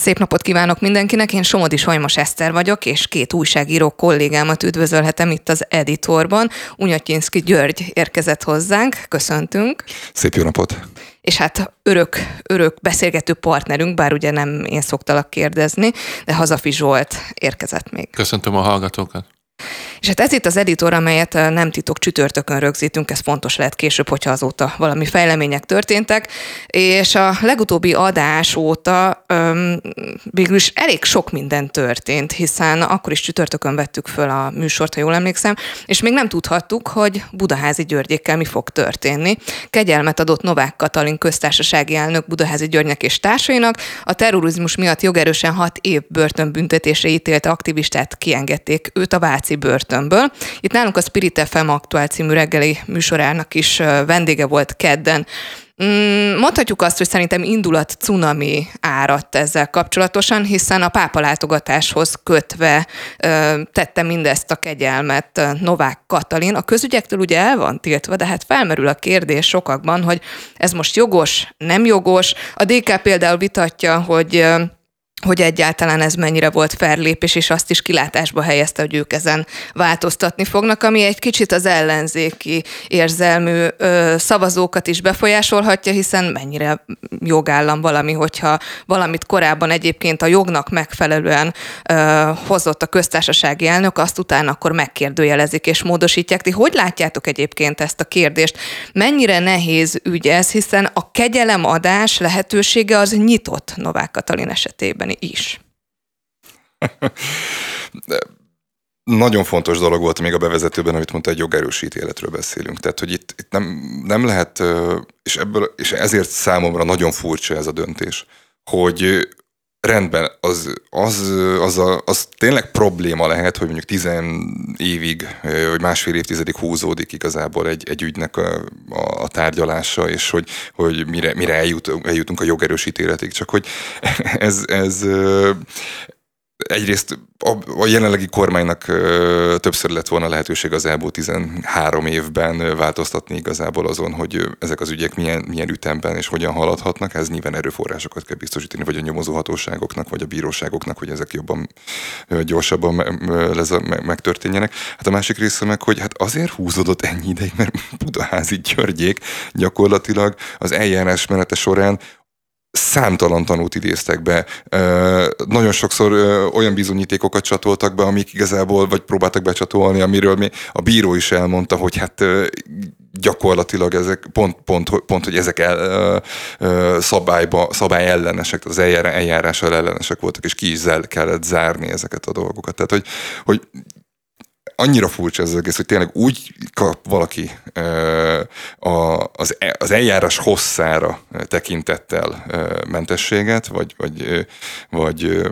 Szép napot kívánok mindenkinek, én Somodi Sajmos Eszter vagyok, és két újságíró kollégámat üdvözölhetem itt az editorban. Unyatyinszki György érkezett hozzánk, köszöntünk. Szép jó napot! És hát örök, örök beszélgető partnerünk, bár ugye nem én szoktalak kérdezni, de Hazafi Zsolt érkezett még. Köszöntöm a hallgatókat! És hát ez itt az editor, amelyet nem titok csütörtökön rögzítünk, ez fontos lehet később, hogyha azóta valami fejlemények történtek, és a legutóbbi adás óta öm, végül is elég sok minden történt, hiszen akkor is csütörtökön vettük föl a műsort, ha jól emlékszem, és még nem tudhattuk, hogy Budaházi Györgyékkel mi fog történni. Kegyelmet adott Novák Katalin köztársasági elnök Budaházi Györgynek és társainak, a terrorizmus miatt jogerősen hat év börtönbüntetésre ítélt aktivistát kiengedték őt a Váci börtön börtönből. Itt nálunk a Spirit FM aktuál című reggeli műsorának is vendége volt kedden. Mm, mondhatjuk azt, hogy szerintem indulat cunami áradt ezzel kapcsolatosan, hiszen a pápa látogatáshoz kötve tette mindezt a kegyelmet Novák Katalin. A közügyektől ugye el van tiltva, de hát felmerül a kérdés sokakban, hogy ez most jogos, nem jogos. A DK például vitatja, hogy hogy egyáltalán ez mennyire volt ferlépés, és azt is kilátásba helyezte, hogy ők ezen változtatni fognak, ami egy kicsit az ellenzéki érzelmű ö, szavazókat is befolyásolhatja, hiszen mennyire jogállam valami, hogyha valamit korábban egyébként a jognak megfelelően ö, hozott a köztársasági elnök, azt utána akkor megkérdőjelezik és módosítják. Ti hogy látjátok egyébként ezt a kérdést? Mennyire nehéz ügy ez, hiszen a kegyelemadás lehetősége az nyitott Novák Katalin esetében is. De nagyon fontos dolog volt még a bevezetőben, amit mondta, egy jogerős ítéletről beszélünk. Tehát, hogy itt, itt nem, nem lehet, és, ebből, és ezért számomra nagyon furcsa ez a döntés, hogy rendben, az, az, az, a, az tényleg probléma lehet, hogy mondjuk tizen évig, vagy másfél évtizedig húzódik igazából egy, egy ügynek a, a, a tárgyalása, és hogy, hogy mire, mire eljut, eljutunk a jogerős ítéletig. Csak hogy ez, ez egyrészt a, a jelenlegi kormánynak ö, többször lett volna lehetőség az elmúlt 13 évben változtatni igazából azon, hogy ezek az ügyek milyen, milyen ütemben és hogyan haladhatnak. Ez nyilván erőforrásokat kell biztosítani, vagy a nyomozóhatóságoknak, vagy a bíróságoknak, hogy ezek jobban, ö, gyorsabban me, me, megtörténjenek. Hát a másik része meg, hogy hát azért húzódott ennyi ideig, mert Budaházi Györgyék gyakorlatilag az eljárás menete során számtalan tanút idéztek be. Nagyon sokszor olyan bizonyítékokat csatoltak be, amik igazából, vagy próbáltak becsatolni, amiről mi, a bíró is elmondta, hogy hát gyakorlatilag ezek pont, pont, pont hogy ezek el, szabályba, szabály ellenesek, az eljárással ellenesek voltak, és ki is kellett zárni ezeket a dolgokat. Tehát, hogy, hogy annyira furcsa ez az egész, hogy tényleg úgy kap valaki az, e, az eljárás hosszára tekintettel mentességet, vagy, vagy, vagy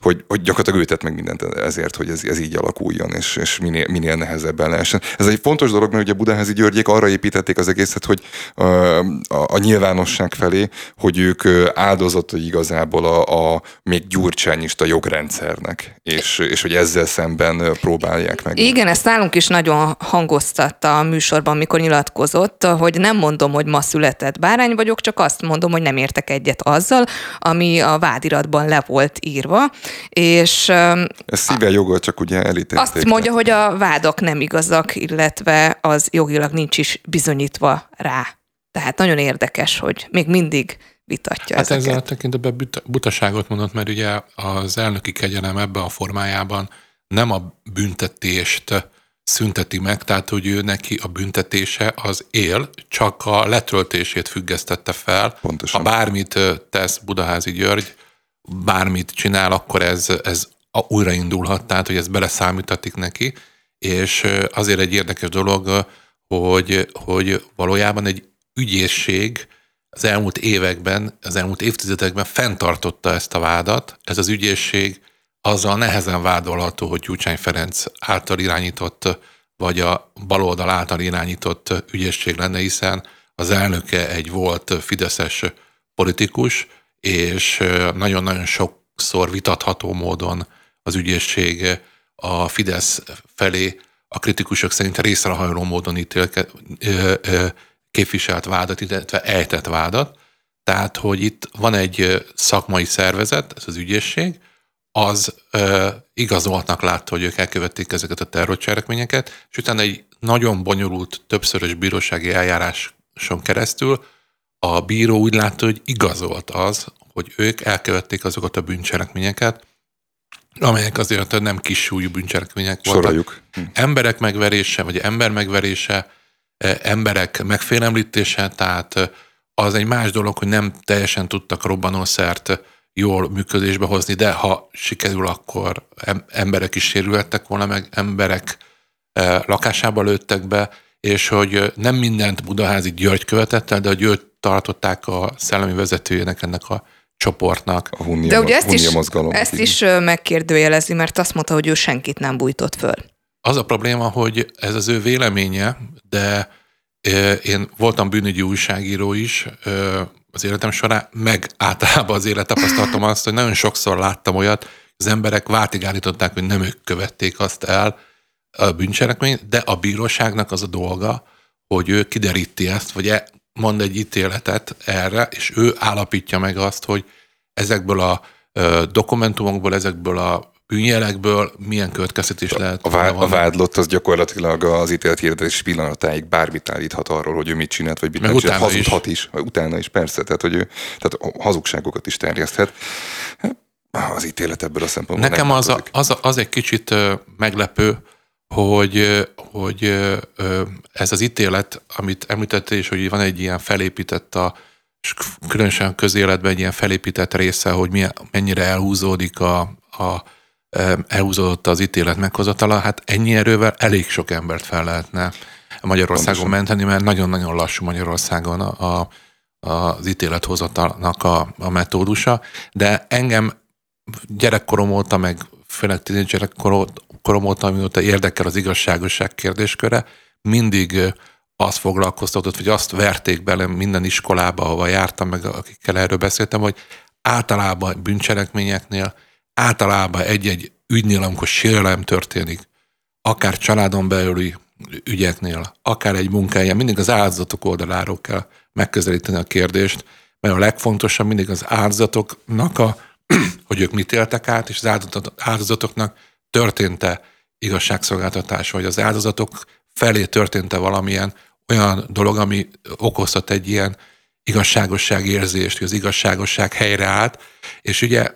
hogy, hogy gyakorlatilag ő tett meg mindent ezért, hogy ez, ez így alakuljon, és, és minél, minél nehezebben lehessen. Ez egy fontos dolog, mert ugye Budaházi Györgyék arra építették az egészet, hogy a, a, a nyilvánosság felé, hogy ők áldozatai igazából a, a még gyurcsányista jogrendszernek, és, és hogy ezzel szemben próbálják meg. Igen, ezt nálunk is nagyon hangoztatta a műsorban, mikor nyilatkozott, hogy nem mondom, hogy ma született bárány vagyok, csak azt mondom, hogy nem értek egyet azzal, ami a vádiratban le volt írva, és... Ez szíve joga, csak ugye elítélték. Azt mondja, hogy a vádak nem igazak, illetve az jogilag nincs is bizonyítva rá. Tehát nagyon érdekes, hogy még mindig vitatja hát ezeket. ezzel a tekintetben butaságot mondott, mert ugye az elnöki kegyelem ebbe a formájában nem a büntetést szünteti meg, tehát hogy ő neki a büntetése az él, csak a letöltését függesztette fel. Pontosan. Ha bármit tesz Budaházi György, bármit csinál, akkor ez, ez újraindulhat, tehát hogy ez beleszámítatik neki, és azért egy érdekes dolog, hogy, hogy valójában egy ügyészség az elmúlt években, az elmúlt évtizedekben fenntartotta ezt a vádat. Ez az ügyészség azzal nehezen vádolható, hogy Gyurcsány Ferenc által irányított, vagy a baloldal által irányított ügyészség lenne, hiszen az elnöke egy volt fideszes politikus, és nagyon-nagyon sokszor vitatható módon az ügyészség a Fidesz felé a kritikusok szerint részrehajló módon ítélke, képviselt vádat, illetve ejtett vádat. Tehát, hogy itt van egy szakmai szervezet, ez az ügyészség, az ö, igazoltnak látta, hogy ők elkövették ezeket a terrorcselekményeket, és utána egy nagyon bonyolult, többszörös bírósági eljáráson keresztül a bíró úgy látta, hogy igazolt az, hogy ők elkövették azokat a bűncselekményeket, amelyek azért nem kis súlyú bűncselekmények voltak. Soroljuk. Emberek megverése, vagy ember megverése, emberek megfélemlítése, tehát az egy más dolog, hogy nem teljesen tudtak robbanószert jól működésbe hozni, de ha sikerül, akkor emberek is sérülhettek volna, meg emberek lakásába lőttek be, és hogy nem mindent Budaházi György követett el, de hogy őt tartották a szellemi vezetőjének ennek a csoportnak. A hunnia, De ugye ezt is, mozgalom. ezt is megkérdőjelezi, mert azt mondta, hogy ő senkit nem bújtott föl. Az a probléma, hogy ez az ő véleménye, de én voltam bűnügyi újságíró is az életem során, meg általában az élettapasztalatom azt, hogy nagyon sokszor láttam olyat, az emberek váltig állították, hogy nem ők követték azt el, a bűncselekményt, de a bíróságnak az a dolga, hogy ő kideríti ezt, vagy e- mond egy ítéletet erre, és ő állapítja meg azt, hogy ezekből a dokumentumokból, ezekből a bűnjelekből milyen következtetés lehet. A, vá- a vádlott az gyakorlatilag az ítélet hirdetés pillanatáig bármit állíthat arról, hogy ő mit csinált, vagy mit Meg nem csinált. Hazudhat is. is. Utána is, persze. Tehát, hogy ő tehát hazugságokat is terjeszthet. Az ítélet ebből a szempontból Nekem nem az, a, az, a, az egy kicsit meglepő, hogy, hogy ez az ítélet, amit említette is, hogy van egy ilyen felépített a és különösen közéletben egy ilyen felépített része, hogy milyen, mennyire elhúzódik a, a elhúzódott az ítélet meghozatala, hát ennyi erővel elég sok embert fel lehetne Magyarországon Pontosan. menteni, mert nagyon-nagyon lassú Magyarországon a, a, az ítélethozatalnak a, a metódusa, de engem gyerekkorom óta, meg főleg tínédzserekkorom korom óta, amióta érdekel az igazságosság kérdésköre, mindig azt foglalkoztatott, vagy azt verték bele minden iskolába, ahova jártam, meg akikkel erről beszéltem, hogy általában bűncselekményeknél, általában egy-egy ügynél, amikor sérelem történik, akár családon belüli ügyeknél, akár egy munkáján, mindig az áldozatok oldaláról kell megközelíteni a kérdést, mert a legfontosabb mindig az áldozatoknak a, hogy ők mit éltek át, és az áldozatoknak történt-e igazságszolgáltatás, vagy az áldozatok felé történt-e valamilyen olyan dolog, ami okozhat egy ilyen igazságosság érzést, hogy az igazságosság helyreállt, és ugye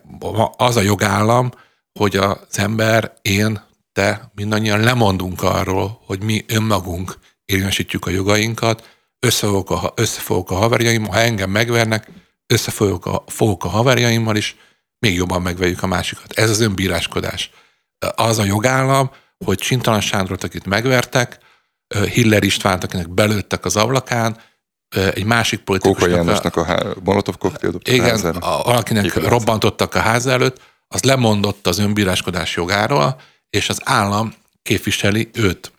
az a jogállam, hogy az ember, én, te mindannyian lemondunk arról, hogy mi önmagunk érvényesítjük a jogainkat, összefogok a, összefogok a haverjaim, ha engem megvernek, összefogok a, fogok a haverjaimmal is, még jobban megverjük a másikat. Ez az önbíráskodás. Az a jogállam, hogy Csintalan Sándrot, akit megvertek, Hiller Istvánt, akinek belőttek az ablakán, egy másik Kóka politikusnak a, Jánosnak a há- Molotov koktél dobta igen, házára. a, valakinek Igaz. robbantottak a ház előtt, az lemondott az önbíráskodás jogáról, és az állam képviseli őt.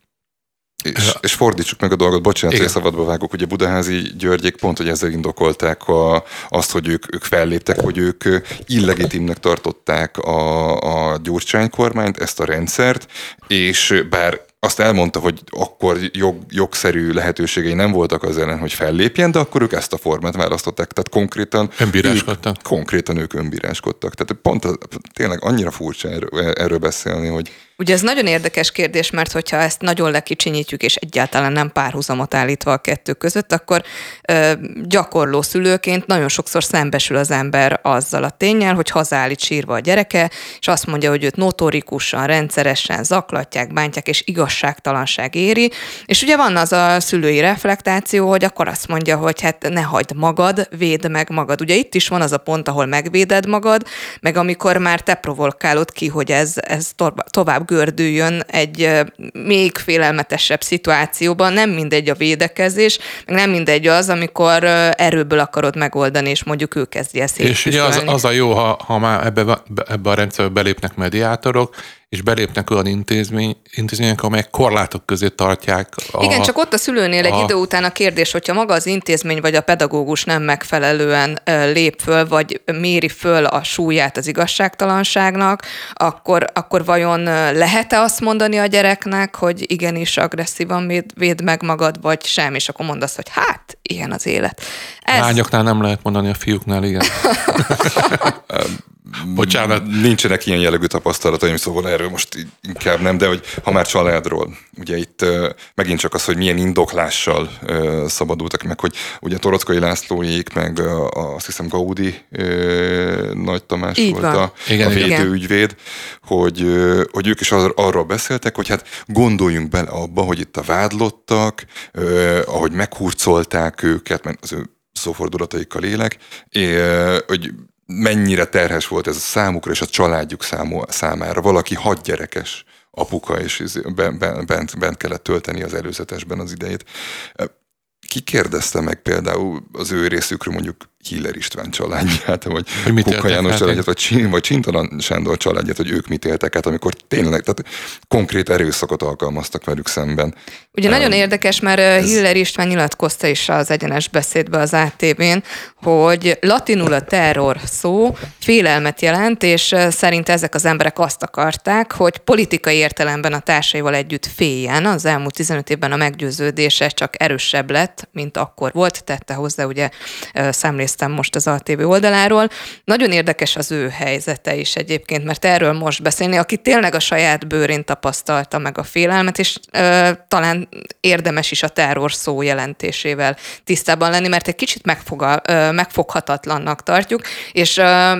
És, és fordítsuk meg a dolgot, bocsánat, Igen. hogy szabadba vágok, ugye Budaházi Györgyék pont, hogy ezzel indokolták a, azt, hogy ők, ők felléptek, hogy ők illegitimnek tartották a, a Gyurcsány kormányt, ezt a rendszert, és bár azt elmondta, hogy akkor jog, jogszerű lehetőségei nem voltak az ellen, hogy fellépjen, de akkor ők ezt a formát választották. Tehát konkrétan Önbíráskodtak. Ők, konkrétan ők önbíráskodtak. Tehát pont az, tényleg annyira furcsa erről, erről beszélni, hogy Ugye ez nagyon érdekes kérdés, mert hogyha ezt nagyon lekicsinyítjük, és egyáltalán nem párhuzamot állítva a kettő között, akkor ö, gyakorló szülőként nagyon sokszor szembesül az ember azzal a tényel, hogy hazállít sírva a gyereke, és azt mondja, hogy őt notorikusan, rendszeresen zaklatják, bántják, és igazságtalanság éri. És ugye van az a szülői reflektáció, hogy akkor azt mondja, hogy hát ne hagyd magad, védd meg magad. Ugye itt is van az a pont, ahol megvéded magad, meg amikor már te provokálod ki, hogy ez, ez tovább gördüljön egy még félelmetesebb szituációban. Nem mindegy a védekezés, meg nem mindegy az, amikor erőből akarod megoldani, és mondjuk ő kezdi ezt És ugye az, az a jó, ha, ha már ebbe, ebbe a rendszerbe belépnek mediátorok, és belépnek olyan intézmény, intézmények, amelyek korlátok közé tartják. A, Igen, csak ott a szülőnél a, egy idő után a kérdés, hogyha maga az intézmény vagy a pedagógus nem megfelelően lép föl, vagy méri föl a súlyát az igazságtalanságnak, akkor, akkor vajon lehet-e azt mondani a gyereknek, hogy igenis agresszívan véd, véd meg magad, vagy sem, és akkor mondasz, hogy hát, ilyen az élet. Ez... Lányoknál nem lehet mondani, a fiúknál igen. Bocsánat. Nincsenek ilyen jellegű tapasztalataim, szóval erről most inkább nem, de hogy ha már családról, ugye itt megint csak az, hogy milyen indoklással szabadultak meg, hogy ugye Torockai Lászlóék, meg azt hiszem Gaudi Nagy Tamás Így volt van. a, igen, a védőügyvéd, hogy, hogy ők is arról beszéltek, hogy hát gondoljunk bele abba, hogy itt a vádlottak, ahogy meghurcolták őket, mert az ő szófordulataikkal élek, hogy mennyire terhes volt ez a számukra és a családjuk számú, számára. Valaki hat gyerekes apuka, és bent, bent kellett tölteni az előzetesben az idejét. Ki kérdezte meg például az ő részükről mondjuk Hiller István családját, vagy hogy Kuka János családját, vagy, Csin, vagy Csintalan Sándor családját, hogy ők mit éltek át, amikor tényleg, tehát konkrét erőszakot alkalmaztak velük szemben. Ugye um, nagyon érdekes, mert ez... Hiller István nyilatkozta is az egyenes beszédbe az ATV-n, hogy latinul a terror szó félelmet jelent, és szerint ezek az emberek azt akarták, hogy politikai értelemben a társaival együtt féljen. Az elmúlt 15 évben a meggyőződése csak erősebb lett, mint akkor volt, tette hozzá ugye számlés néztem most az ATV oldaláról. Nagyon érdekes az ő helyzete is egyébként, mert erről most beszélni, aki tényleg a saját bőrén tapasztalta meg a félelmet, és ö, talán érdemes is a terror szó jelentésével tisztában lenni, mert egy kicsit megfogal, ö, megfoghatatlannak tartjuk, és ö,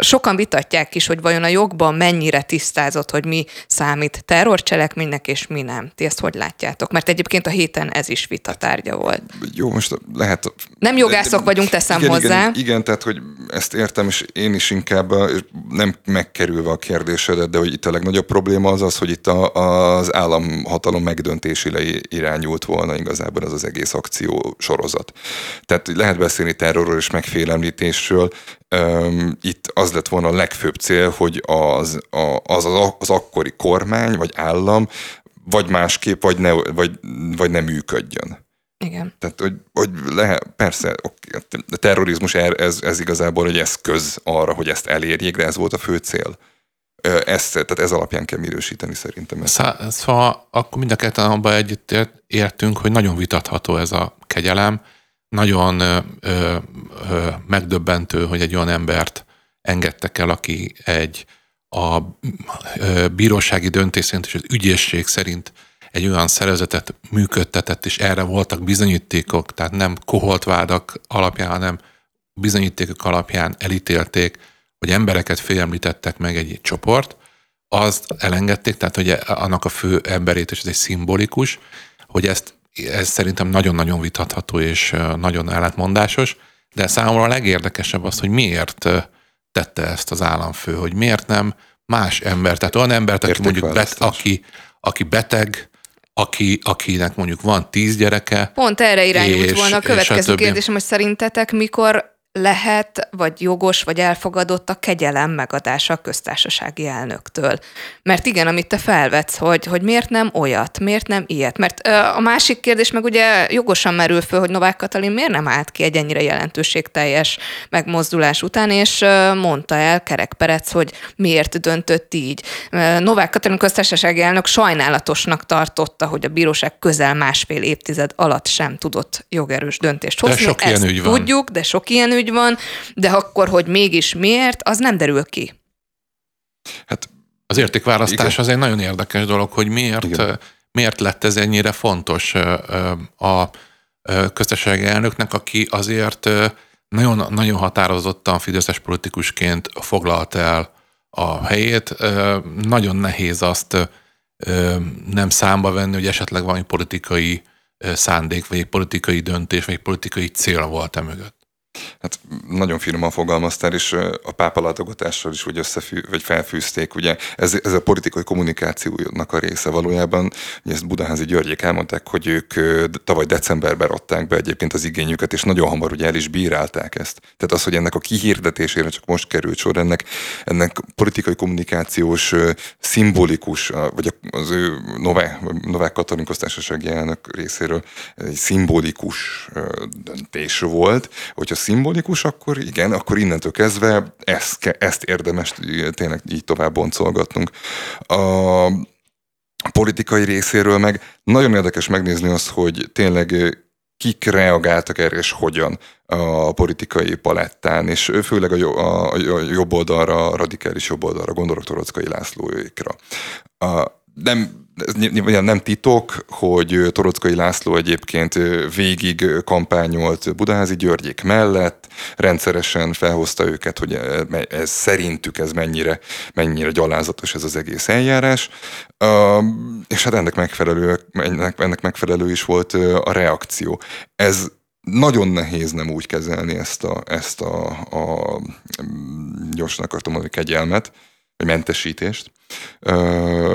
sokan vitatják is, hogy vajon a jogban mennyire tisztázott, hogy mi számít terrorcselekménynek, és mi nem. Ti ezt hogy látjátok? Mert egyébként a héten ez is vitatárgya volt. Jó, most lehet... Nem jogászok vagyunk, teszem igen, hozzá. Igen, igen, tehát, hogy ezt értem, és én is inkább nem megkerülve a kérdésedet, de hogy itt a legnagyobb probléma az az, hogy itt a, az államhatalom megdöntésére irányult volna igazából az az egész akció sorozat. Tehát lehet beszélni terrorról és megfélemlítésről, itt az lett volna a legfőbb cél, hogy az, az, az, az akkori kormány vagy állam vagy másképp, vagy, ne, vagy, vagy nem működjön. Igen. Tehát, hogy, hogy lehet, persze, a terrorizmus ez, ez igazából egy eszköz arra, hogy ezt elérjék, de ez volt a fő cél. Ezt, tehát ez alapján kell minősíteni szerintem. Szóval akkor mind a ketten abban együtt értünk, hogy nagyon vitatható ez a kegyelem, nagyon ö, ö, megdöbbentő, hogy egy olyan embert engedtek el, aki egy a ö, bírósági döntés szerint és az ügyészség szerint egy olyan szervezetet működtetett, és erre voltak bizonyítékok, tehát nem koholt vádak alapján, hanem bizonyítékok alapján elítélték, hogy embereket félemlítettek meg egy csoport, azt elengedték, tehát hogy annak a fő emberét, és ez egy szimbolikus, hogy ezt ez szerintem nagyon-nagyon vitatható és nagyon ellentmondásos, de számomra a legérdekesebb az, hogy miért tette ezt az államfő, hogy miért nem más ember, tehát olyan embert, aki mondjuk bet, aki, aki beteg, aki, akinek mondjuk van tíz gyereke. Pont erre irányult volna a következő kérdésem, hogy szerintetek mikor lehet, vagy jogos, vagy elfogadott a kegyelem megadása a köztársasági elnöktől. Mert igen, amit te felvetsz, hogy, hogy miért nem olyat, miért nem ilyet. Mert a másik kérdés meg ugye jogosan merül föl, hogy Novák Katalin miért nem állt ki egy ennyire jelentőségteljes megmozdulás után, és mondta el Kerek Perec, hogy miért döntött így. Novák Katalin köztársasági elnök sajnálatosnak tartotta, hogy a bíróság közel másfél évtized alatt sem tudott jogerős döntést hozni. De sok Ezt ilyen ügy van. tudjuk, de sok ilyen ügy van, de akkor, hogy mégis miért, az nem derül ki. Hát az értékválasztás igen. az egy nagyon érdekes dolog, hogy miért, igen. miért lett ez ennyire fontos a köztársasági elnöknek, aki azért nagyon, nagyon határozottan fideszes politikusként foglalt el a helyét. Nagyon nehéz azt nem számba venni, hogy esetleg valami politikai szándék, vagy egy politikai döntés, vagy egy politikai cél volt e mögött. Hát nagyon finoman fogalmaztál, és a pápa látogatással is úgy összefű, vagy felfűzték. Ugye ez, ez a politikai kommunikációnak a része valójában. Ugye ezt Budaházi Györgyék elmondták, hogy ők tavaly decemberben adták be egyébként az igényüket, és nagyon hamar ugye el is bírálták ezt. Tehát az, hogy ennek a kihirdetésére csak most került sor, ennek, ennek politikai kommunikációs, szimbolikus, vagy az ő Novák, Novák Katalin köztársasági elnök részéről egy szimbolikus döntés volt, hogyha szimbolikus, akkor igen, akkor innentől kezdve ezt, ezt érdemes tényleg így tovább boncolgatnunk. A politikai részéről meg nagyon érdekes megnézni azt, hogy tényleg kik reagáltak erre, és hogyan a politikai palettán, és főleg a, a, a jobb oldalra, a radikális jobb oldalra, gondolok Torockai Lászlóékra. Nem nem titok, hogy Torockai László egyébként végig kampányolt Budaházi Györgyék mellett, rendszeresen felhozta őket, hogy ez szerintük ez mennyire, mennyire gyalázatos ez az egész eljárás, és hát ennek megfelelő, ennek, ennek megfelelő is volt a reakció. Ez nagyon nehéz nem úgy kezelni ezt a, ezt a, a gyorsan akartam mondani, kegyelmet, vagy mentesítést,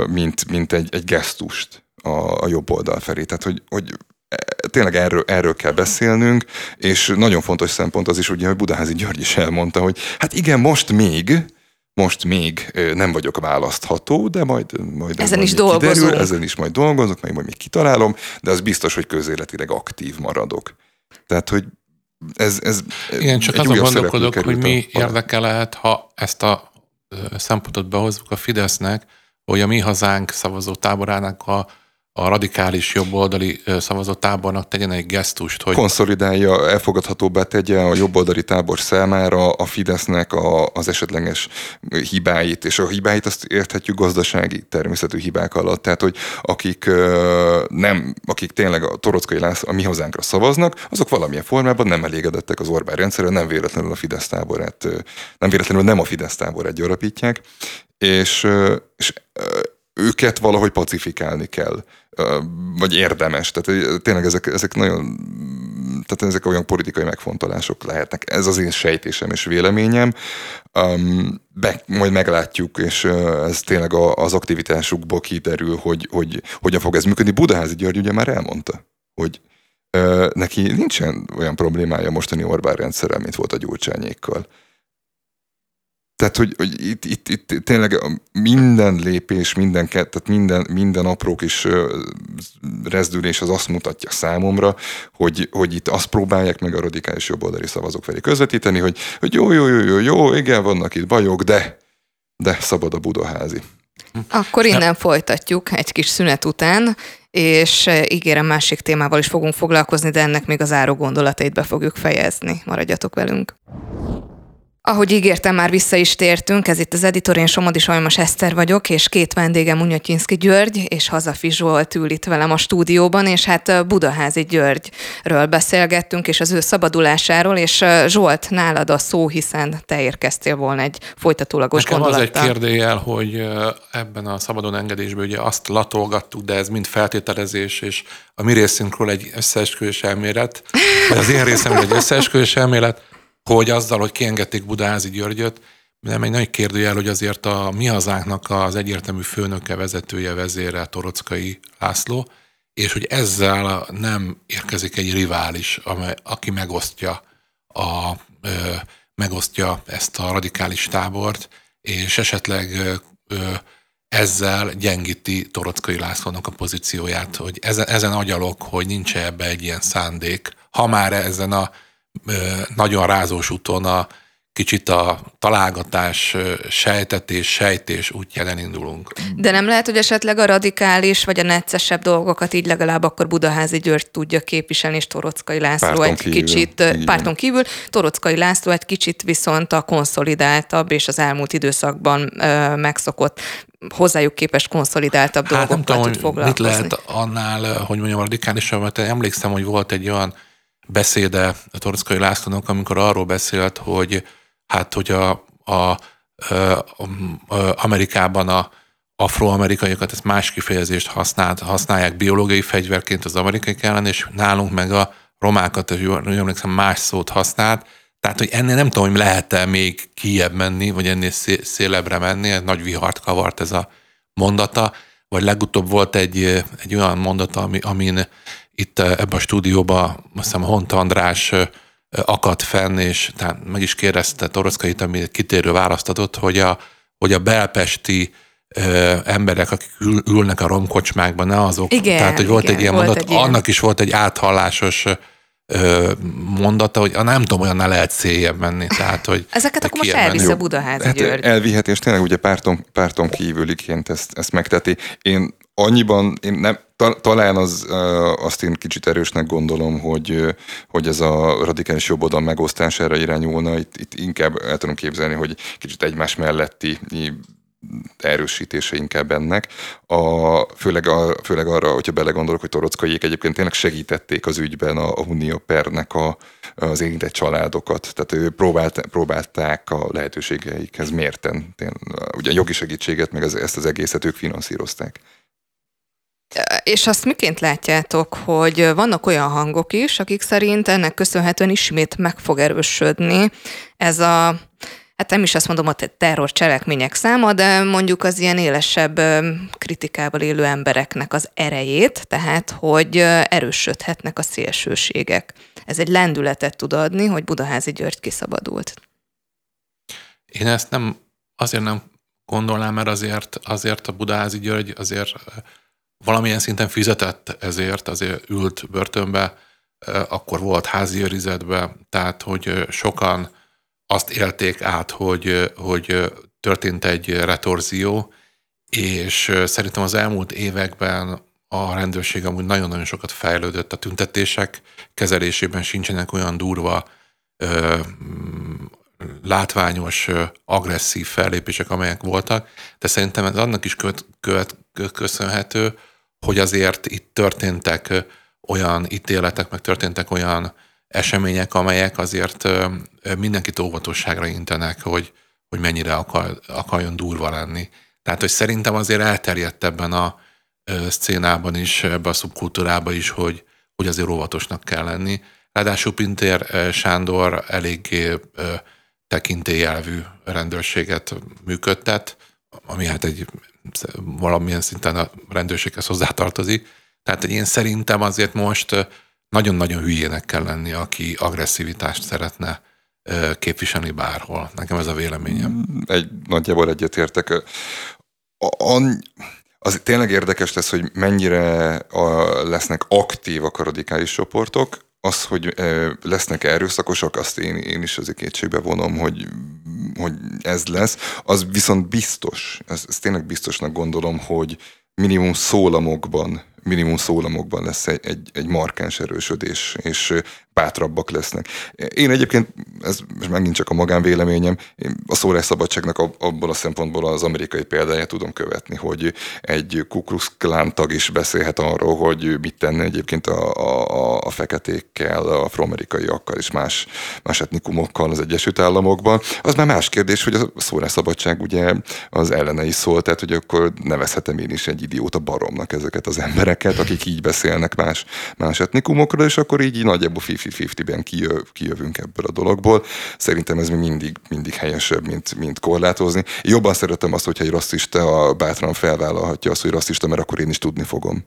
mint, mint egy, egy gesztust a, a jobb oldal felé. Tehát, hogy, hogy e, tényleg erről, erről kell beszélnünk, és nagyon fontos szempont az is, ugye, hogy Budaházi György is elmondta, hogy hát igen, most még, most még nem vagyok választható, de majd, majd ezen is dolgozunk. Kiderül, ezen is majd dolgozok, meg majd még kitalálom, de az biztos, hogy közéletileg aktív maradok. Tehát, hogy ez, ez Igen, csak azon gondolkodok, hogy mi érdeke lehet, ha ezt a szempontot behozzuk a Fidesznek, hogy a mi hazánk szavazó táborának a a radikális jobboldali szavazó tábornak tegyen egy gesztust, hogy... Konszolidálja, elfogadhatóbbá tegye a jobboldali tábor számára a Fidesznek a, az esetleges hibáit, és a hibáit azt érthetjük gazdasági természetű hibák alatt. Tehát, hogy akik nem, akik tényleg a Torockai László, a mi hazánkra szavaznak, azok valamilyen formában nem elégedettek az Orbán rendszerrel, nem véletlenül a Fidesz táborát, nem véletlenül nem a Fidesz táborát gyarapítják, és, és őket valahogy pacifikálni kell, vagy érdemes. Tehát tényleg ezek, ezek nagyon, tehát ezek olyan politikai megfontolások lehetnek. Ez az én sejtésem és véleményem. Um, be, majd meglátjuk, és ez tényleg az aktivitásukból kiderül, hogy, hogy hogyan fog ez működni. Budaházi György ugye már elmondta, hogy neki nincsen olyan problémája mostani Orbán rendszerrel, mint volt a gyurcsányékkal. Tehát, hogy, hogy itt, itt, itt tényleg minden lépés, minden, tehát minden, minden apró kis rezdülés az azt mutatja számomra, hogy, hogy itt azt próbálják meg a radikális jobboldali szavazók felé közvetíteni, hogy, hogy jó, jó, jó, jó, jó, igen, vannak itt bajok, de, de szabad a budaházi. Akkor innen folytatjuk egy kis szünet után, és ígérem másik témával is fogunk foglalkozni, de ennek még az áró gondolatait be fogjuk fejezni. Maradjatok velünk. Ahogy ígértem, már vissza is tértünk, ez itt az editor, én Somodi Sajmos Eszter vagyok, és két vendégem Unyatyinszki György és Hazafi Zsolt ül itt velem a stúdióban, és hát Budaházi Györgyről beszélgettünk, és az ő szabadulásáról, és Zsolt, nálad a szó, hiszen te érkeztél volna egy folytatólagos Nekem gondolattal. az egy kérdéjel, hogy ebben a szabadon engedésben ugye azt latolgattuk, de ez mind feltételezés, és a mi részünkről egy összeesküvés elmélet, vagy az én részemről egy összeesküvés elmélet, hogy azzal, hogy kiengedték Budaházi Györgyöt, nem egy nagy kérdőjel, hogy azért a mi hazánknak az egyértelmű főnöke, vezetője, vezére Torockai László, és hogy ezzel nem érkezik egy rivális, amely, aki megosztja, a, ö, megosztja ezt a radikális tábort, és esetleg ö, ezzel gyengíti Torockai Lászlónak a pozícióját, hogy ezen, ezen agyalok, hogy nincs ebbe egy ilyen szándék, ha már ezen a nagyon rázós úton a kicsit a találgatás, sejtetés, sejtés útján elindulunk. De nem lehet, hogy esetleg a radikális vagy a neccesebb dolgokat így legalább akkor Budaházi György tudja képviselni, és Torockai László párton egy kívül. kicsit, Igen. párton kívül, Torockai László egy kicsit viszont a konszolidáltabb és az elmúlt időszakban ö, megszokott hozzájuk képest konszolidáltabb hát dolgokkal tud foglalkozni. Mit lehet annál, hogy mondjam, radikálisabb, mert emlékszem, hogy volt egy olyan beszéde a Torockai Lászlónak, amikor arról beszélt, hogy hát, hogy a, a, a, a Amerikában a afroamerikaiakat, ezt más kifejezést használt, használják biológiai fegyverként az amerikai ellen, és nálunk meg a romákat, jól emlékszem, más szót használt, Tehát, hogy ennél nem tudom, hogy lehet-e még kiebb menni, vagy ennél szélebbre menni, egy nagy vihart kavart ez a mondata, vagy legutóbb volt egy, egy olyan mondata, ami, amin itt ebben a stúdióban, azt hiszem Honta András akadt fenn, és tehát meg is kérdezte Toroszkait, ami kitérő választ adott, hogy a, hogy a belpesti ö, emberek, akik ül, ülnek a romkocsmákban, ne azok. Igen, Tehát, hogy volt igen, egy ilyen volt mondat, egy ilyen. annak is volt egy áthallásos ö, mondata, hogy nem tudom, olyan ne lehet széljebb menni. Tehát, hogy Ezeket akkor most elvisz a. Budaházi Hát György. elvihet, és tényleg ugye párton, párton kívüliként ezt, ezt megteti. Én annyiban, én nem, ta, talán az, azt én kicsit erősnek gondolom, hogy, hogy ez a radikális jobboldal megosztására irányulna. Itt, itt inkább el tudom képzelni, hogy kicsit egymás melletti erősítése inkább ennek. A, főleg, a, főleg arra, hogyha belegondolok, hogy Torockaiék egyébként tényleg segítették az ügyben a, a Unió Pernek a, az érintett családokat. Tehát ő próbált, próbálták a lehetőségeikhez mérten. Tényleg, ugye a jogi segítséget, meg az, ezt az egészet ők finanszírozták. És azt miként látjátok, hogy vannak olyan hangok is, akik szerint ennek köszönhetően ismét meg fog erősödni ez a, hát nem is azt mondom, a terror cselekmények száma, de mondjuk az ilyen élesebb kritikával élő embereknek az erejét, tehát hogy erősödhetnek a szélsőségek. Ez egy lendületet tud adni, hogy Budaházi György kiszabadult. Én ezt nem, azért nem gondolnám, mert azért, azért a Budaházi György azért valamilyen szinten fizetett ezért, azért ült börtönbe, akkor volt házi őrizetbe, tehát hogy sokan azt élték át, hogy, hogy történt egy retorzió, és szerintem az elmúlt években a rendőrség amúgy nagyon-nagyon sokat fejlődött, a tüntetések kezelésében sincsenek olyan durva látványos, agresszív fellépések, amelyek voltak, de szerintem ez annak is köt, köt, köszönhető, hogy azért itt történtek olyan ítéletek, meg történtek olyan események, amelyek azért mindenkit óvatosságra intenek, hogy, hogy mennyire akar, akarjon durva lenni. Tehát, hogy szerintem azért elterjedt ebben a szcénában is, ebben a szubkultúrában is, hogy, hogy azért óvatosnak kell lenni. Ráadásul Pintér Sándor eléggé tekintélyelvű rendőrséget működtet, ami hát egy valamilyen szinten a rendőrséghez hozzátartozik. Tehát én szerintem azért most nagyon-nagyon hülyének kell lenni, aki agresszivitást szeretne képviselni bárhol. Nekem ez a véleményem. Egy, nagyjából egyetértek. Az tényleg érdekes lesz, hogy mennyire lesznek aktívak a radikális csoportok, az, hogy lesznek erőszakosak, azt én, én is azért kétségbe vonom, hogy, hogy ez lesz. Az viszont biztos, ezt, ezt tényleg biztosnak gondolom, hogy minimum szólamokban minimum szólamokban lesz egy, egy, egy markáns erősödés, és bátrabbak lesznek. Én egyébként, ez megint csak a magánvéleményem, én a szólásszabadságnak abból a szempontból az amerikai példáját tudom követni, hogy egy Kukrux tag is beszélhet arról, hogy mit tenne egyébként a, a, a feketékkel, a afroamerikaiakkal és más, más etnikumokkal az Egyesült Államokban. Az már más kérdés, hogy a szólásszabadság ugye az ellene is szól, tehát hogy akkor nevezhetem én is egy idióta baromnak ezeket az embereket, akik így beszélnek más, más etnikumokról, és akkor így nagyjából 50-50-ben kijö, kijövünk ebből a dologból. Szerintem ez még mindig, mindig helyesebb, mint, mint korlátozni. Jobban szeretem azt, hogyha egy rasszista bátran felvállalhatja azt, hogy rasszista, mert akkor én is tudni fogom.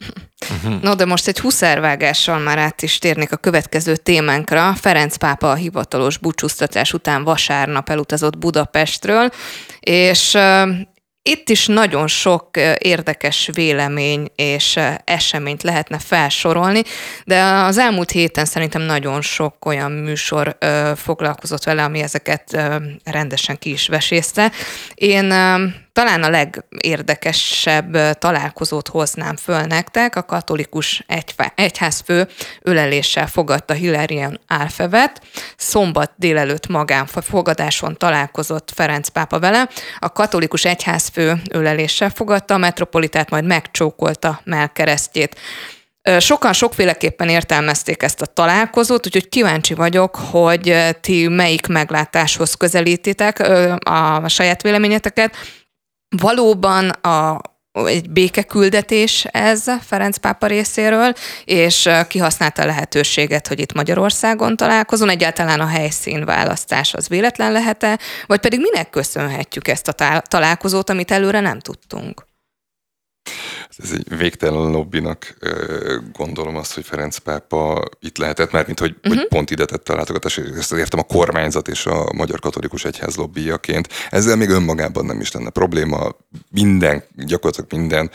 No, de most egy huszárvágással már át is térnék a következő témánkra. Ferenc pápa a hivatalos búcsúztatás után vasárnap elutazott Budapestről, és itt is nagyon sok érdekes vélemény és eseményt lehetne felsorolni, de az elmúlt héten szerintem nagyon sok olyan műsor foglalkozott vele, ami ezeket rendesen ki is vesészte. Én talán a legérdekesebb találkozót hoznám föl nektek. A katolikus egyházfő öleléssel fogadta Hilarion Álfevet. Szombat délelőtt magánfogadáson találkozott Ferenc pápa vele. A katolikus egyházfő öleléssel fogadta a metropolitát, majd megcsókolta melkeresztjét. Sokan sokféleképpen értelmezték ezt a találkozót, úgyhogy kíváncsi vagyok, hogy ti melyik meglátáshoz közelítitek a saját véleményeteket, valóban a egy békeküldetés ez Ferenc pápa részéről, és kihasználta a lehetőséget, hogy itt Magyarországon találkozon. Egyáltalán a helyszín választás az véletlen lehet-e, vagy pedig minek köszönhetjük ezt a találkozót, amit előre nem tudtunk? Ez egy végtelen lobbinak gondolom azt, hogy Ferenc pápa itt lehetett, mert mint hogy, uh-huh. hogy mhm. pont ide tette a látogatás, ezt értem a kormányzat és a Magyar Katolikus Egyház lobbiaként. Ezzel még önmagában nem is lenne probléma. Minden, gyakorlatilag minden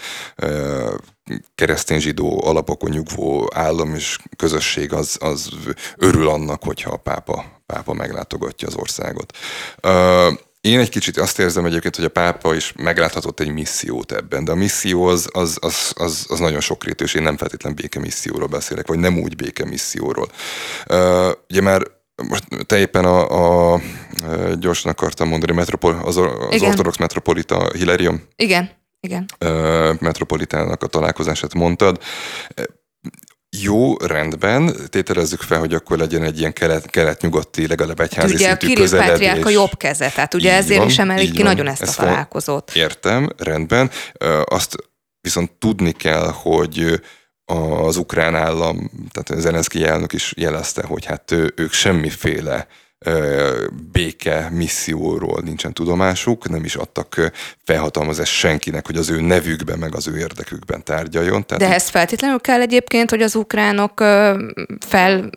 keresztény zsidó alapokon nyugvó állam és közösség az, az örül annak, hogyha a pápa, pápa meglátogatja az országot. Én egy kicsit azt érzem egyébként, hogy a pápa is megláthatott egy missziót ebben, de a misszió az, az, az, az, az nagyon sokrétű, és én nem feltétlen békemisszióról beszélek, vagy nem úgy békemisszióról. Uh, ugye már most te éppen a, a gyorsan akartam mondani, metropol, az, az ortodox metropolita Hilarion? Igen, igen. Uh, metropolitának a találkozását mondtad jó, rendben, tételezzük fel, hogy akkor legyen egy ilyen kelet, kelet-nyugati, legalább egyházi ugye szintű a Kirill Pátriárka jobb keze, tehát ugye ezért van, is emelik ki van, nagyon ezt, ezt a találkozót. Értem, rendben. Azt viszont tudni kell, hogy az ukrán állam, tehát Zelenszky elnök is jelezte, hogy hát ők semmiféle béke misszióról nincsen tudomásuk, nem is adtak felhatalmazást senkinek, hogy az ő nevükben, meg az ő érdekükben tárgyaljon. Tehát De ez feltétlenül kell egyébként, hogy az ukránok fel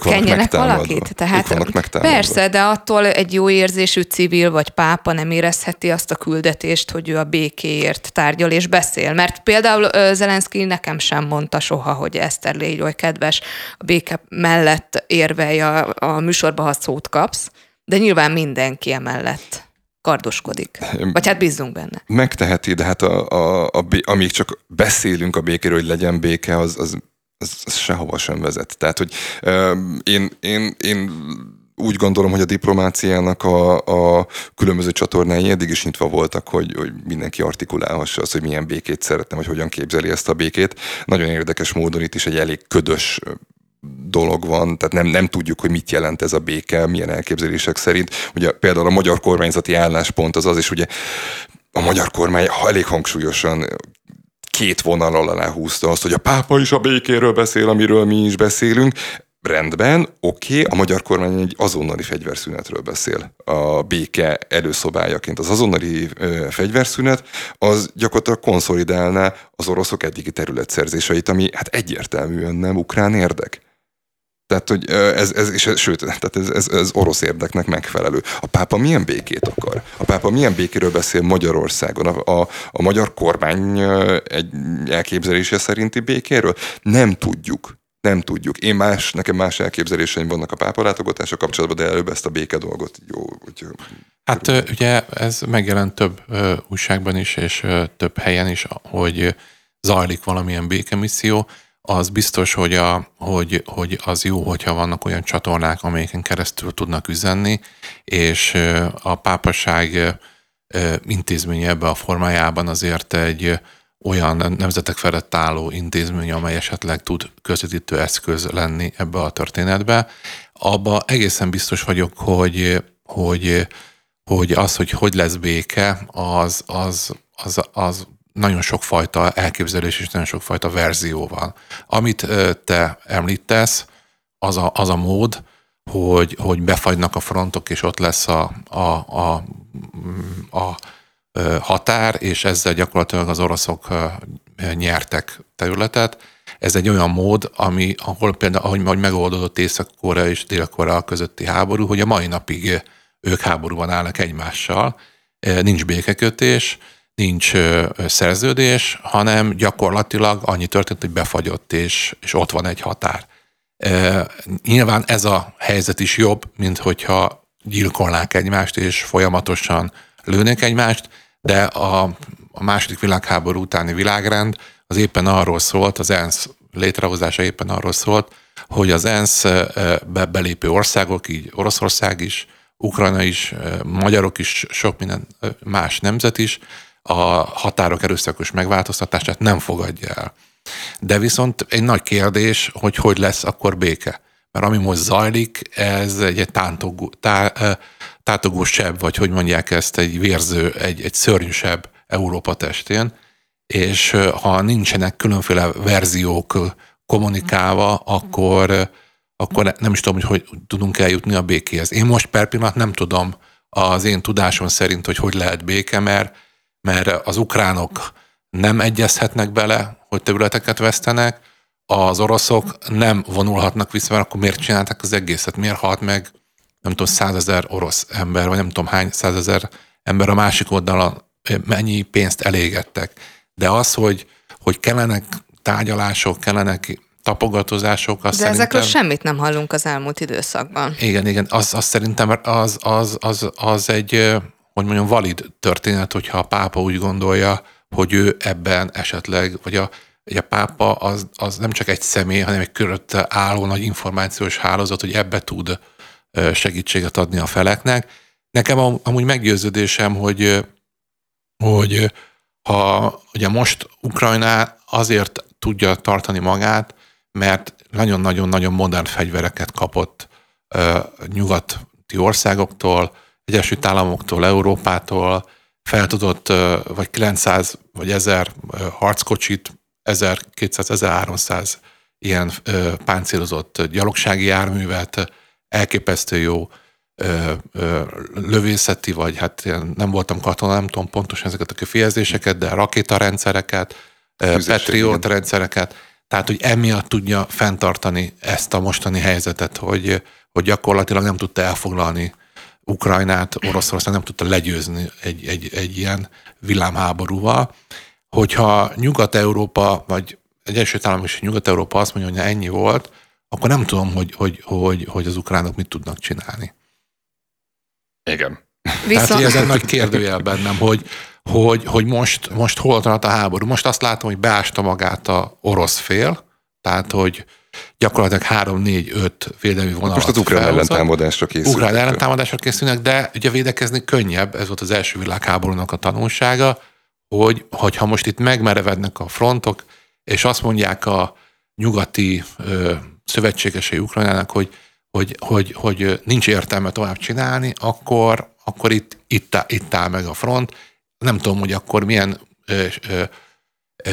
kenjenek valakit. Tehát persze, de attól egy jó érzésű civil vagy pápa nem érezheti azt a küldetést, hogy ő a békéért tárgyal és beszél. Mert például Zelenszky nekem sem mondta soha, hogy Eszter légy oly kedves, a béke mellett érvelj a, a műsorba, ha szót kapsz, de nyilván mindenki emellett kardoskodik. Vagy hát bízzunk benne. Megteheti, de hát a, a, a, amíg csak beszélünk a békéről, hogy legyen béke, az, az ez, ez sehova sem vezet. Tehát, hogy én, én, én úgy gondolom, hogy a diplomáciának a, a különböző csatornái eddig is nyitva voltak, hogy, hogy mindenki artikulálhassa azt, hogy milyen békét szeretne, vagy hogyan képzeli ezt a békét. Nagyon érdekes módon itt is egy elég ködös dolog van, tehát nem, nem tudjuk, hogy mit jelent ez a béke, milyen elképzelések szerint. Ugye például a magyar kormányzati álláspont az az, és ugye a magyar kormány elég hangsúlyosan két vonal alá húzta azt, hogy a pápa is a békéről beszél, amiről mi is beszélünk. Rendben, oké, okay, a magyar kormány egy azonnali fegyverszünetről beszél. A béke előszobájaként az azonnali ö, fegyverszünet, az gyakorlatilag konszolidálná az oroszok eddigi területszerzéseit, ami hát egyértelműen nem ukrán érdek. Tehát, hogy ez, ez, és sőt, tehát ez, ez, ez orosz érdeknek megfelelő. A pápa milyen békét akar? A pápa milyen békéről beszél Magyarországon? A, a, a magyar kormány egy elképzelése szerinti békéről? Nem tudjuk. Nem tudjuk. Én más, nekem más elképzeléseim vannak a pápa látogatása kapcsolatban, de előbb ezt a béke dolgot jó. Úgy, hát ugye ez megjelent több újságban is, és több helyen is, hogy zajlik valamilyen békemisszió az biztos, hogy, a, hogy, hogy az jó, hogyha vannak olyan csatornák, amelyeken keresztül tudnak üzenni, és a pápaság intézménye ebbe a formájában azért egy olyan nemzetek felett álló intézmény, amely esetleg tud közvetítő eszköz lenni ebbe a történetbe. Abba egészen biztos vagyok, hogy, hogy, hogy az, hogy hogy lesz béke, az, az, az, az nagyon sokfajta elképzelés és nagyon sokfajta verzió van. Amit te említesz, az a, az a mód, hogy, hogy befagynak a frontok, és ott lesz a, a, a, a határ, és ezzel gyakorlatilag az oroszok nyertek területet. Ez egy olyan mód, ami, ahol például, ahogy megoldódott Észak-Korea és Dél-Korea közötti háború, hogy a mai napig ők háborúban állnak egymással, nincs békekötés, nincs szerződés, hanem gyakorlatilag annyi történt, hogy befagyott, és, és ott van egy határ. Nyilván ez a helyzet is jobb, mint hogyha gyilkolnák egymást, és folyamatosan lőnék egymást, de a, a második világháború utáni világrend az éppen arról szólt, az ENSZ létrehozása éppen arról szólt, hogy az ENSZ be belépő országok, így Oroszország is, Ukrajna is, magyarok is, sok minden más nemzet is a határok erőszakos megváltoztatását nem fogadja el. De viszont egy nagy kérdés, hogy hogy lesz akkor béke. Mert ami most zajlik, ez egy, tántogó, tá, tátogó vagy hogy mondják ezt, egy vérző, egy, egy szörnyű seb Európa testén, és ha nincsenek különféle verziók kommunikálva, akkor, akkor nem is tudom, hogy hogy tudunk eljutni a békéhez. Én most per pillanat nem tudom az én tudásom szerint, hogy hogy lehet béke, mert, mert az ukránok nem egyezhetnek bele, hogy területeket vesztenek, az oroszok nem vonulhatnak vissza, mert akkor miért csinálták az egészet? Miért halt meg, nem tudom, százezer orosz ember, vagy nem tudom hány százezer ember a másik oldalon, mennyi pénzt elégettek. De az, hogy, hogy kellenek tárgyalások, kellenek tapogatozások, azt De szerintem... ezekről semmit nem hallunk az elmúlt időszakban. Igen, igen, az, az szerintem az, az, az, az egy, hogy mondjam, valid történet, hogyha a pápa úgy gondolja, hogy ő ebben esetleg, vagy a, vagy a pápa az, az nem csak egy személy, hanem egy körötte álló nagy információs hálózat, hogy ebbe tud segítséget adni a feleknek. Nekem amúgy meggyőződésem, hogy, hogy ha ugye most Ukrajna azért tudja tartani magát, mert nagyon-nagyon-nagyon modern fegyvereket kapott nyugati országoktól, Egyesült Államoktól, Európától, fel tudott vagy 900 vagy 1000 harckocsit, 1200-1300 ilyen páncélozott gyalogsági járművet, elképesztő jó lövészeti, vagy hát nem voltam katona, nem tudom pontosan ezeket a kifejezéseket, de rakétarendszereket, Patriot rendszereket, tehát, hogy emiatt tudja fenntartani ezt a mostani helyzetet, hogy, hogy gyakorlatilag nem tudta elfoglalni Ukrajnát, Oroszország nem tudta legyőzni egy, egy, egy ilyen villámháborúval. Hogyha Nyugat-Európa, vagy egy első Államok és Nyugat-Európa azt mondja, hogy ennyi volt, akkor nem tudom, hogy, hogy, hogy, hogy az ukránok mit tudnak csinálni. Igen. Viszont... Tehát, hogy ez egy nagy kérdőjel bennem, hogy, hogy, hogy most, most hol tart a háború. Most azt látom, hogy beásta magát a orosz fél, tehát, hogy gyakorlatilag 3-4-5 védelmi vonalat Most az ukrán ellentámadásra készülnek. Ukrán ellentámadásra készülnek, de ugye védekezni könnyebb, ez volt az első világháborúnak a tanulsága, hogy hogyha most itt megmerevednek a frontok, és azt mondják a nyugati ö, szövetségesei Ukrajnának, hogy, hogy, hogy, hogy nincs értelme tovább csinálni, akkor, akkor itt, itt, itt áll meg a front, nem tudom, hogy akkor milyen ö, ö,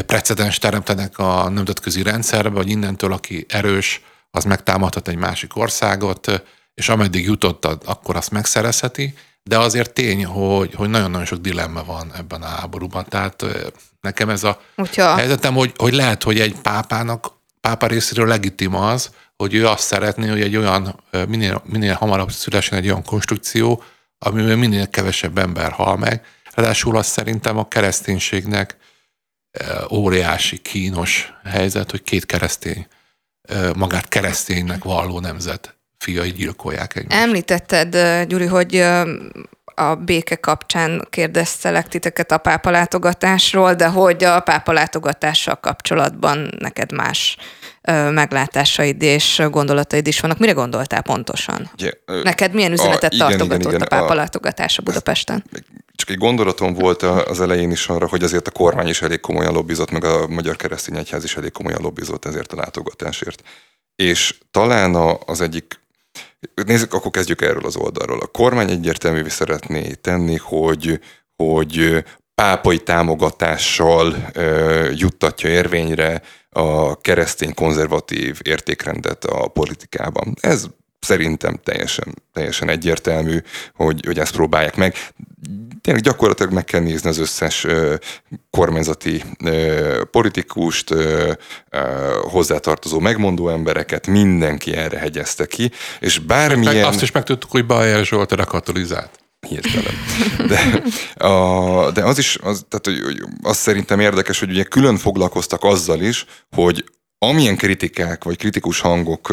precedens teremtenek a nemzetközi rendszerbe, hogy innentől, aki erős, az megtámadhat egy másik országot, és ameddig jutott, akkor azt megszerezheti, de azért tény, hogy, hogy nagyon-nagyon sok dilemma van ebben a háborúban. Tehát nekem ez a Utya. helyzetem, hogy, hogy lehet, hogy egy pápának, pápa részéről legitim az, hogy ő azt szeretné, hogy egy olyan, minél, minél hamarabb szülesen egy olyan konstrukció, amiben minél kevesebb ember hal meg, Ráadásul az szerintem a kereszténységnek óriási, kínos helyzet, hogy két keresztény, magát kereszténynek valló nemzet fiai gyilkolják egymást. Említetted, Gyuri, hogy a béke kapcsán kérdeztelek titeket a pápa látogatásról, de hogy a pápa látogatással kapcsolatban neked más meglátásaid és gondolataid is vannak. Mire gondoltál pontosan? Ugye, Neked milyen üzenetet a, igen, tartogatott igen, igen, a pápa a, látogatása Budapesten? Csak egy gondolatom volt az elején is arra, hogy azért a kormány is elég komolyan lobbizott, meg a Magyar Keresztény Egyház is elég komolyan lobbizott ezért a látogatásért. És talán az egyik Nézzük, akkor kezdjük erről az oldalról. A kormány egyértelművé szeretné tenni, hogy, hogy pápai támogatással ö, juttatja érvényre a keresztény konzervatív értékrendet a politikában. Ez szerintem teljesen, teljesen egyértelmű, hogy, hogy ezt próbálják meg. Tényleg gyakorlatilag meg kell nézni az összes ö, kormányzati ö, politikust, ö, ö, hozzátartozó megmondó embereket, mindenki erre hegyezte ki, és bármilyen... Meg azt is megtudtuk, hogy Bajer Zsolt erre katalizált hirtelen. De, a, de az is, az, tehát, hogy, az szerintem érdekes, hogy ugye külön foglalkoztak azzal is, hogy amilyen kritikák vagy kritikus hangok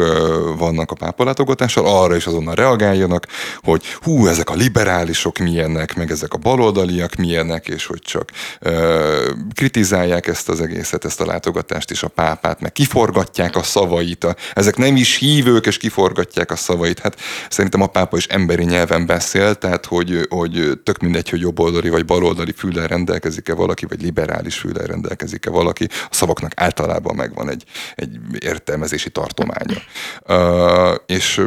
vannak a pápalátogatással, arra is azonnal reagáljanak, hogy hú, ezek a liberálisok milyenek, meg ezek a baloldaliak milyenek, és hogy csak ö, kritizálják ezt az egészet, ezt a látogatást és a pápát, meg kiforgatják a szavait, a, ezek nem is hívők, és kiforgatják a szavait. Hát szerintem a pápa is emberi nyelven beszél, tehát hogy, hogy tök mindegy, hogy jobboldali vagy baloldali füllel rendelkezik-e valaki, vagy liberális füllel rendelkezik-e valaki, a szavaknak általában megvan egy egy értelmezési tartománya. Uh, és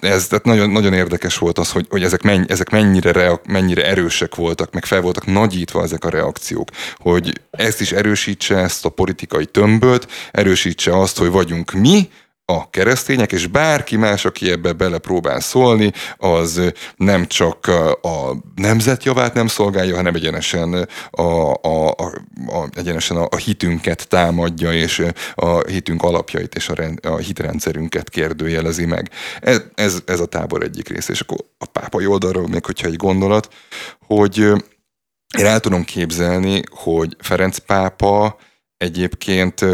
ez tehát nagyon, nagyon érdekes volt az, hogy, hogy ezek, menny, ezek mennyire, reak, mennyire erősek voltak, meg fel voltak nagyítva ezek a reakciók, hogy ezt is erősítse ezt a politikai tömböt, erősítse azt, hogy vagyunk mi, a keresztények, és bárki más, aki ebbe bele próbál szólni, az nem csak a nemzet javát nem szolgálja, hanem egyenesen a, a, a, a, egyenesen a hitünket támadja, és a hitünk alapjait és a, rend, a hitrendszerünket kérdőjelezi meg. Ez, ez, ez a tábor egyik része. És akkor a pápai oldalról még, hogyha egy gondolat, hogy én el tudom képzelni, hogy Ferenc pápa egyébként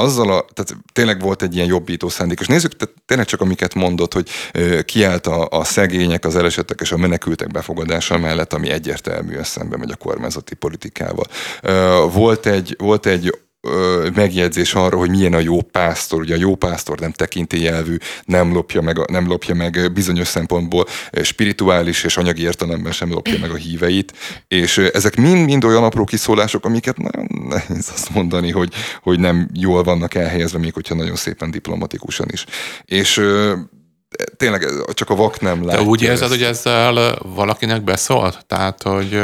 azzal a, tehát tényleg volt egy ilyen jobbító szándék, és nézzük, tehát tényleg csak amiket mondott, hogy kiállt a, a szegények, az elesettek és a menekültek befogadása mellett, ami egyértelműen szembe megy a kormányzati politikával. Volt egy, volt egy megjegyzés arra, hogy milyen a jó pásztor. Ugye a jó pásztor nem tekintélyelvű, nem lopja meg, nem lopja meg bizonyos szempontból spirituális és anyagi értelemben sem lopja meg a híveit, és ezek mind-mind olyan apró kiszólások, amiket nagyon nehéz azt mondani, hogy, hogy nem jól vannak elhelyezve, még hogyha nagyon szépen diplomatikusan is. És tényleg csak a vak nem látja. De úgy érzed, ezt. hogy ezzel valakinek beszólt? Tehát, hogy...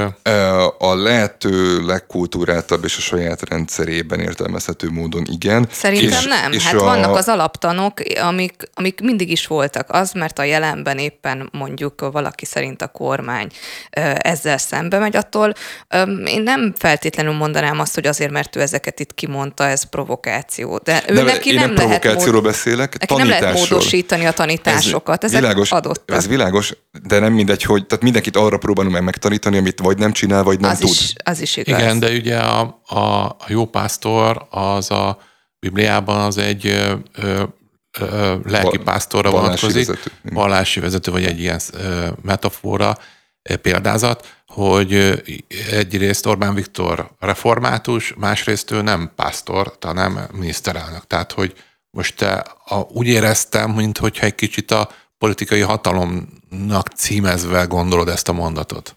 A lehető legkultúráltabb és a saját rendszerében értelmezhető módon igen. Szerintem és, nem. És hát a... vannak az alaptanok, amik, amik mindig is voltak. Az, mert a jelenben éppen mondjuk valaki szerint a kormány ezzel szembe megy, attól én nem feltétlenül mondanám azt, hogy azért, mert ő ezeket itt kimondta, ez provokáció. De ő De neki nem, nem lehet provokációról mód... beszélek, neki nem lehet módosítani a tanítást tanításokat. Ezek világos, adottak. Ez világos, de nem mindegy, hogy tehát mindenkit arra próbálunk meg megtanítani, amit vagy nem csinál, vagy nem az tud. Is, az is igaz. Igen, de ugye a, a, a jó pásztor az a Bibliában az egy ö, ö, ö, lelki pásztorra vonatkozik, vezető. vallási vezető, vagy egy ilyen ö, metafora, példázat, hogy egyrészt Orbán Viktor református, másrészt ő nem pásztor, hanem miniszterelnök. Tehát, hogy most te, a, úgy éreztem, mint hogyha egy kicsit a politikai hatalomnak címezve gondolod ezt a mondatot.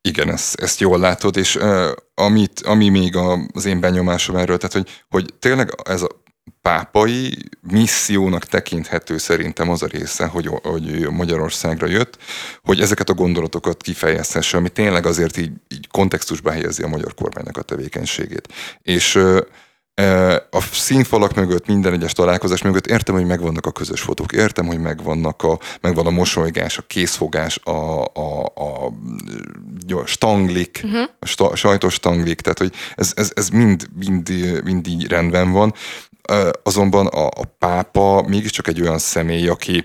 Igen, ezt, ezt jól látod, és uh, amit, ami még az én benyomásom erről, tehát hogy, hogy tényleg ez a pápai missziónak tekinthető szerintem az a része, hogy, hogy Magyarországra jött, hogy ezeket a gondolatokat kifejezhesse, ami tényleg azért így, így kontextusba helyezi a magyar kormánynak a tevékenységét. És uh, a színfalak mögött, minden egyes találkozás mögött értem, hogy megvannak a közös fotók, értem, hogy megvannak a, megvan a mosolygás, a készfogás, a, a, a, a stanglik, uh-huh. a, sta, a sajtos stanglik, tehát hogy ez, ez, ez mind, mind, mind így rendben van. Azonban a, a pápa mégiscsak egy olyan személy, aki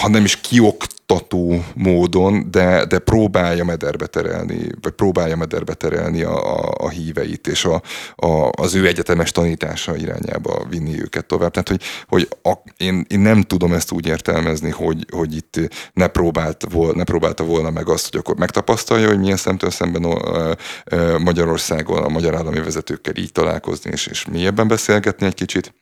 ha nem is kioktató módon, de, de próbálja mederbe terelni, vagy próbálja mederbe terelni a, a, a híveit, és a, a, az ő egyetemes tanítása irányába vinni őket tovább. Tehát, hogy, hogy a, én, én nem tudom ezt úgy értelmezni, hogy, hogy itt ne, próbált vol, ne próbálta volna meg azt, hogy akkor megtapasztalja, hogy milyen szemtől szemben Magyarországon a magyar állami vezetőkkel így találkozni, és, és mélyebben beszélgetni egy kicsit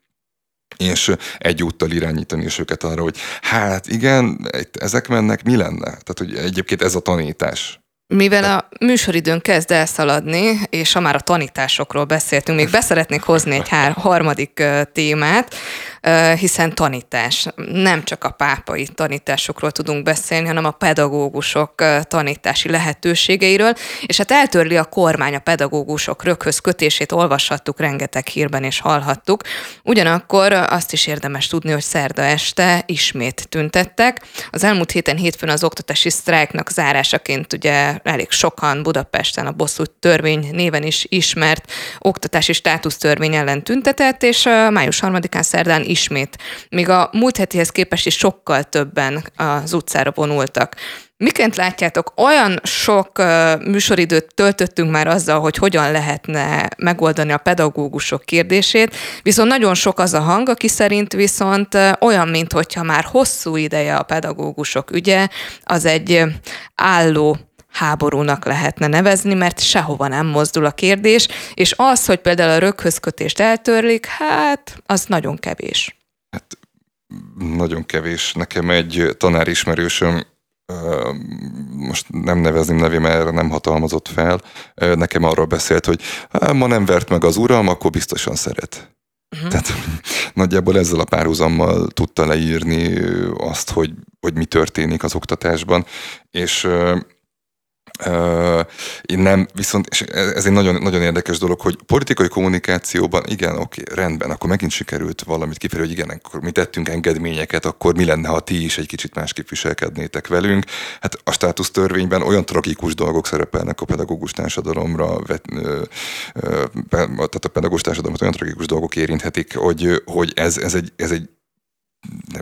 és egyúttal irányítani is őket arra, hogy hát igen, ezek mennek, mi lenne? Tehát, hogy egyébként ez a tanítás. Mivel a műsoridőn kezd elszaladni, és ha már a tanításokról beszéltünk, még beszeretnék hozni egy hár, harmadik témát, hiszen tanítás. Nem csak a pápai tanításokról tudunk beszélni, hanem a pedagógusok tanítási lehetőségeiről, és hát eltörli a kormány a pedagógusok röghöz kötését, olvashattuk rengeteg hírben és hallhattuk. Ugyanakkor azt is érdemes tudni, hogy szerda este ismét tüntettek. Az elmúlt héten hétfőn az oktatási sztrájknak zárásaként ugye elég sokan Budapesten a bosszú törvény néven is ismert oktatási státusztörvény ellen tüntetett, és május 3-án szerdán ismét. Míg a múlt hetihez képest is sokkal többen az utcára vonultak. Miként látjátok, olyan sok műsoridőt töltöttünk már azzal, hogy hogyan lehetne megoldani a pedagógusok kérdését, viszont nagyon sok az a hang, aki szerint viszont olyan, mintha már hosszú ideje a pedagógusok ügye, az egy álló háborúnak lehetne nevezni, mert sehova nem mozdul a kérdés, és az, hogy például a röghözkötést eltörlik, hát az nagyon kevés. Hát nagyon kevés. Nekem egy tanárismerősöm most nem nevezném nevét, mert nem hatalmazott fel, nekem arról beszélt, hogy ma nem vert meg az uram, akkor biztosan szeret. Uh-huh. Tehát nagyjából ezzel a párhuzammal tudta leírni azt, hogy, hogy mi történik az oktatásban, és én nem, viszont és ez egy nagyon, nagyon érdekes dolog, hogy politikai kommunikációban, igen, oké, rendben, akkor megint sikerült valamit kifejezni, hogy igen, akkor mi tettünk engedményeket, akkor mi lenne, ha ti is egy kicsit másképp viselkednétek velünk. Hát a státusz törvényben olyan tragikus dolgok szerepelnek a pedagógus társadalomra, tehát a pedagógus társadalomot olyan tragikus dolgok érinthetik, hogy, hogy ez, ez, egy, ez egy,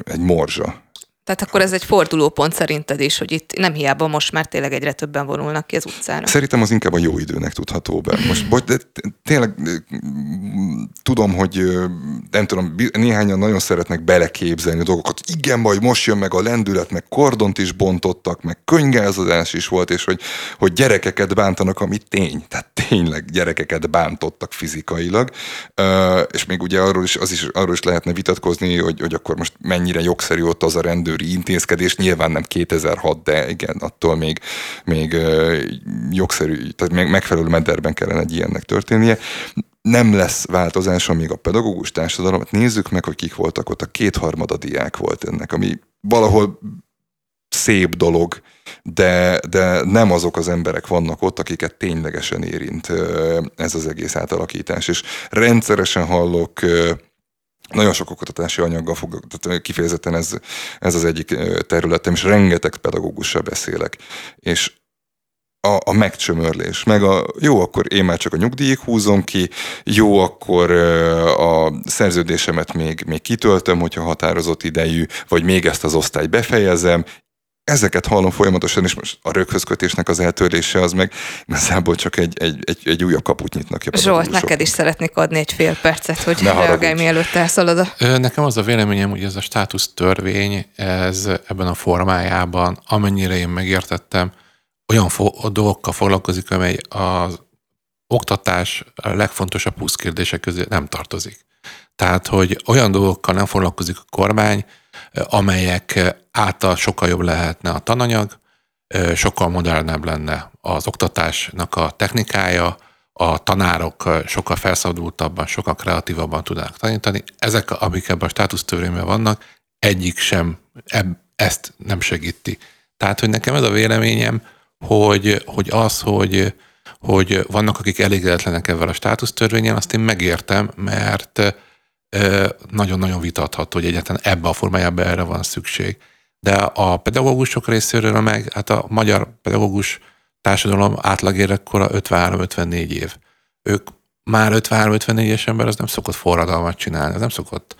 egy morzsa tehát akkor ez egy fordulópont szerinted is, hogy itt nem hiába most már tényleg egyre többen vonulnak ki az utcára. Szerintem az inkább a jó időnek tudható be. Most bocs, de tényleg tudom, hogy nem tudom, néhányan nagyon szeretnek beleképzelni a dolgokat. Igen, majd most jön meg a lendület, meg kordont is bontottak, meg könyvgázadás is volt, és hogy, hogy gyerekeket bántanak, ami tény. Tehát tényleg gyerekeket bántottak fizikailag. És még ugye arról is, az is, arról is lehetne vitatkozni, hogy, hogy akkor most mennyire jogszerű ott az a rendőr, rendőri intézkedés, nyilván nem 2006, de igen, attól még, még jogszerű, tehát még megfelelő mederben kellene egy ilyennek történnie. Nem lesz változás, amíg a pedagógus társadalom, nézzük meg, hogy kik voltak ott, a kétharmada diák volt ennek, ami valahol szép dolog, de, de nem azok az emberek vannak ott, akiket ténylegesen érint ez az egész átalakítás. És rendszeresen hallok nagyon sok oktatási anyaggal fog, tehát kifejezetten ez, ez az egyik területem, és rengeteg pedagógussal beszélek. És a, a megcsömörlés, meg a jó, akkor én már csak a nyugdíjig húzom ki, jó, akkor a szerződésemet még, még kitöltöm, hogyha határozott idejű, vagy még ezt az osztályt befejezem, ezeket hallom folyamatosan, és most a röghözkötésnek az eltörlése az meg igazából csak egy, egy, egy, egy újabb kaput nyitnak ki. Zsolt, neked is szeretnék adni egy fél percet, hogy ne reagálj, mielőtt elszalad a... Nekem az a véleményem, hogy ez a státusz törvény, ez ebben a formájában, amennyire én megértettem, olyan fo- dolgokkal foglalkozik, amely az oktatás a legfontosabb kérdések közé nem tartozik. Tehát, hogy olyan dolgokkal nem foglalkozik a kormány, amelyek által sokkal jobb lehetne a tananyag, sokkal modernebb lenne az oktatásnak a technikája, a tanárok sokkal felszabadultabban, sokkal kreatívabban tudnak tanítani. Ezek, amik ebben a státusztörvényben vannak, egyik sem eb, ezt nem segíti. Tehát, hogy nekem ez a véleményem, hogy, hogy az, hogy, hogy vannak, akik elégedetlenek ezzel a státusztörvényen, azt én megértem, mert nagyon-nagyon vitatható, hogy egyáltalán ebbe a formájában erre van szükség. De a pedagógusok részéről meg, hát a magyar pedagógus társadalom átlagérekkora 53-54 év. Ők már 53-54-es ember, az nem szokott forradalmat csinálni, az nem szokott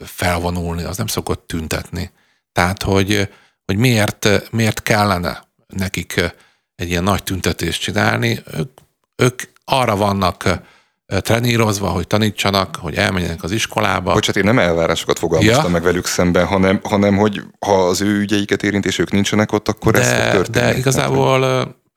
felvonulni, az nem szokott tüntetni. Tehát, hogy, hogy miért, miért kellene nekik egy ilyen nagy tüntetést csinálni, ők, ők arra vannak trenírozva, hogy tanítsanak, hogy elmenjenek az iskolába. Bocsát, én nem elvárásokat fogalmaztam ja. meg velük szemben, hanem, hanem hogy ha az ő ügyeiket érint, és ők nincsenek ott, akkor de, ez fog történni. De igazából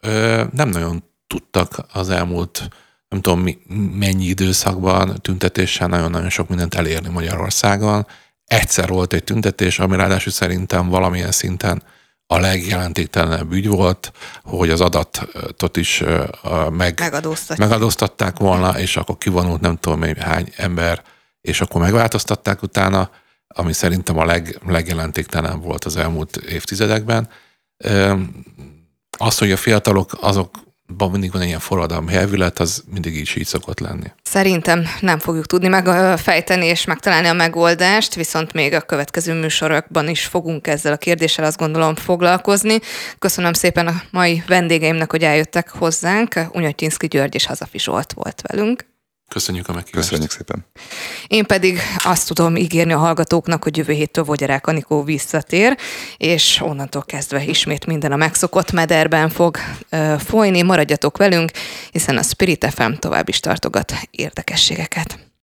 ö, nem nagyon tudtak az elmúlt nem tudom mi, mennyi időszakban tüntetéssel nagyon-nagyon sok mindent elérni Magyarországon. Egyszer volt egy tüntetés, ami ráadásul szerintem valamilyen szinten a legjelentéktelenebb ügy volt, hogy az adatot is meg, megadóztatták volna, és akkor kivonult nem tudom még hány ember, és akkor megváltoztatták utána, ami szerintem a leg, legjelentéktelenebb volt az elmúlt évtizedekben. Az, hogy a fiatalok azok mindig van ilyen forradalmi helyvület, az mindig is így szokott lenni. Szerintem nem fogjuk tudni megfejteni és megtalálni a megoldást, viszont még a következő műsorokban is fogunk ezzel a kérdéssel azt gondolom foglalkozni. Köszönöm szépen a mai vendégeimnek, hogy eljöttek hozzánk. Unyatyinszki György és Hazafi Zsolt volt velünk. Köszönjük a meghívást. Köszönjük szépen. Én pedig azt tudom ígérni a hallgatóknak, hogy jövő héttől Vogyarák Anikó visszatér, és onnantól kezdve ismét minden a megszokott mederben fog uh, folyni. Maradjatok velünk, hiszen a Spirit FM tovább is tartogat érdekességeket.